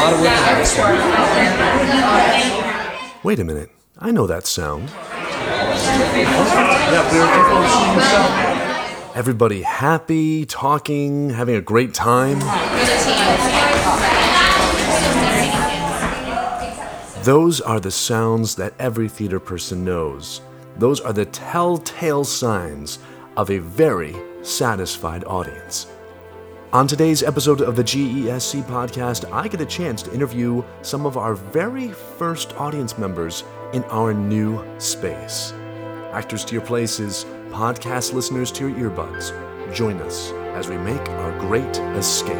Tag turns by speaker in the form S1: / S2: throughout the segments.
S1: lot of work on this one.
S2: Wait a minute. I know that sound. Everybody happy, talking, having a great time. Those are the sounds that every theater person knows. Those are the telltale signs of a very satisfied audience. On today's episode of the GESC podcast, I get a chance to interview some of our very first audience members in our new space. Actors to your places, podcast listeners to your earbuds, join us as we make our great escape.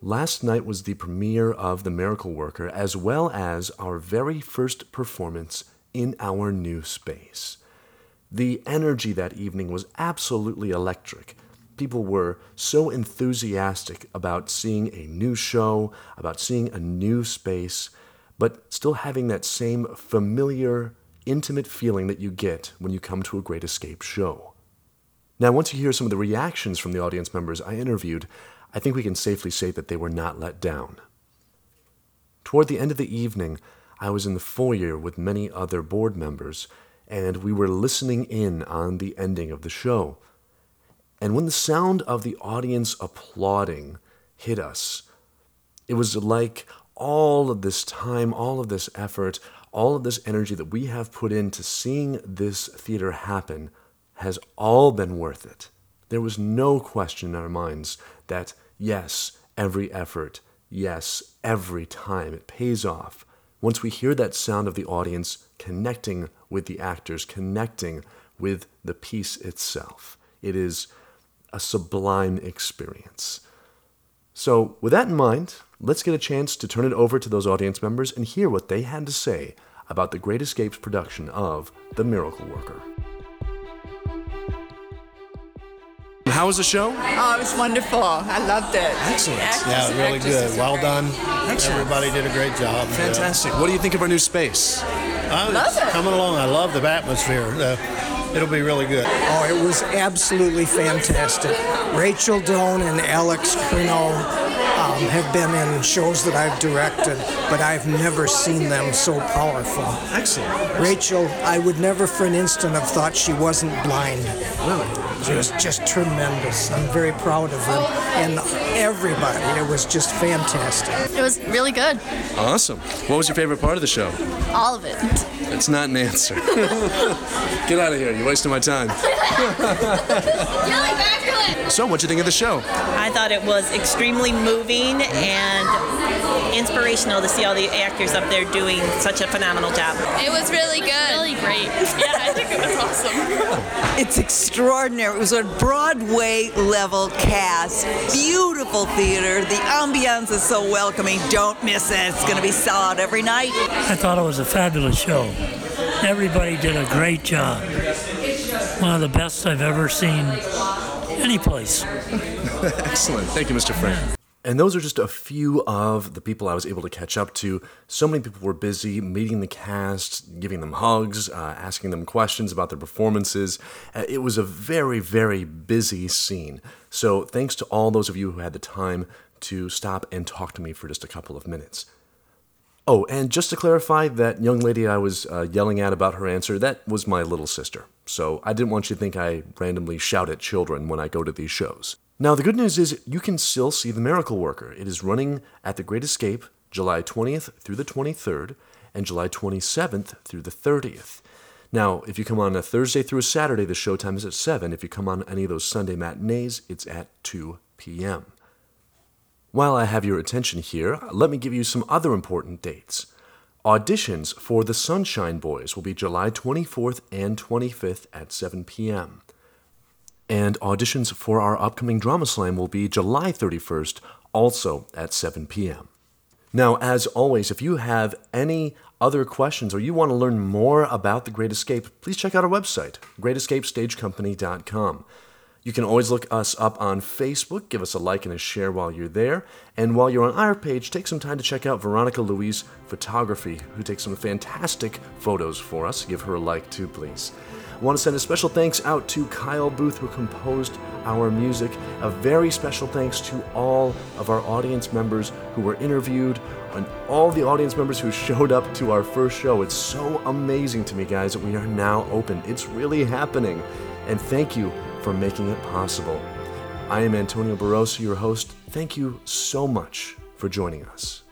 S2: Last night was the premiere of The Miracle Worker, as well as our very first performance in our new space. The energy that evening was absolutely electric. People were so enthusiastic about seeing a new show, about seeing a new space, but still having that same familiar, intimate feeling that you get when you come to a Great Escape show. Now, once you hear some of the reactions from the audience members I interviewed, I think we can safely say that they were not let down. Toward the end of the evening, I was in the foyer with many other board members, and we were listening in on the ending of the show. And when the sound of the audience applauding hit us, it was like all of this time, all of this effort, all of this energy that we have put into seeing this theater happen has all been worth it. There was no question in our minds that, yes, every effort, yes, every time, it pays off. Once we hear that sound of the audience connecting with the actors, connecting with the piece itself, it is a sublime experience. So, with that in mind, let's get a chance to turn it over to those audience members and hear what they had to say about the Great Escapes production of The Miracle Worker. How was the show?
S3: Oh, it was wonderful. I loved it.
S2: Excellent.
S3: Actors
S4: Yeah, really good. Well
S3: great.
S4: done.
S2: Excellent.
S4: Everybody did a great job.
S2: Fantastic. What do you think of our new space?
S4: Uh,
S3: Love it.
S4: Coming along. I love the atmosphere. Uh, it'll be really good.
S5: Oh, it was absolutely fantastic. Rachel Doan and Alex Crino um, have been in shows that I've directed, but I've never seen them so powerful.
S2: Excellent.
S5: Rachel, I would never for an instant have thought she wasn't blind.
S2: Really?
S5: She was just tremendous. I'm very proud of her. And everybody, it was just fantastic.
S6: It was really good.
S2: Awesome. What was your favorite part of the show?
S6: All of it.
S2: It's not an answer. Get out of here. You're wasting my time. So, what'd you think of the show?
S7: I thought it was extremely moving and inspirational to see all the actors up there doing such a phenomenal job.
S6: It was really good. Really great. Yeah, I think it was awesome.
S8: It's extraordinary. It was a Broadway level cast. Beautiful theater. The ambiance is so welcoming. Don't miss it. It's going to be solid every night.
S9: I thought it was a fabulous show. Everybody did a great job. One of the best I've ever seen any place.
S2: Excellent. Thank you, Mr. Frank. And those are just a few of the people I was able to catch up to. So many people were busy meeting the cast, giving them hugs, uh, asking them questions about their performances. Uh, it was a very, very busy scene. So thanks to all those of you who had the time to stop and talk to me for just a couple of minutes. Oh, and just to clarify, that young lady I was uh, yelling at about her answer, that was my little sister. So I didn't want you to think I randomly shout at children when I go to these shows. Now, the good news is you can still see The Miracle Worker. It is running at The Great Escape July 20th through the 23rd and July 27th through the 30th. Now, if you come on a Thursday through a Saturday, the showtime is at 7. If you come on any of those Sunday matinees, it's at 2 p.m. While I have your attention here, let me give you some other important dates. Auditions for The Sunshine Boys will be July 24th and 25th at 7 p.m. And auditions for our upcoming Drama Slam will be July 31st, also at 7 p.m. Now, as always, if you have any other questions or you want to learn more about The Great Escape, please check out our website, greatescapestagecompany.com. You can always look us up on Facebook, give us a like and a share while you're there. And while you're on our page, take some time to check out Veronica Louise Photography, who takes some fantastic photos for us. Give her a like too, please. I want to send a special thanks out to Kyle Booth, who composed our music. A very special thanks to all of our audience members who were interviewed and all the audience members who showed up to our first show. It's so amazing to me, guys, that we are now open. It's really happening. And thank you for making it possible. I am Antonio Barroso, your host. Thank you so much for joining us.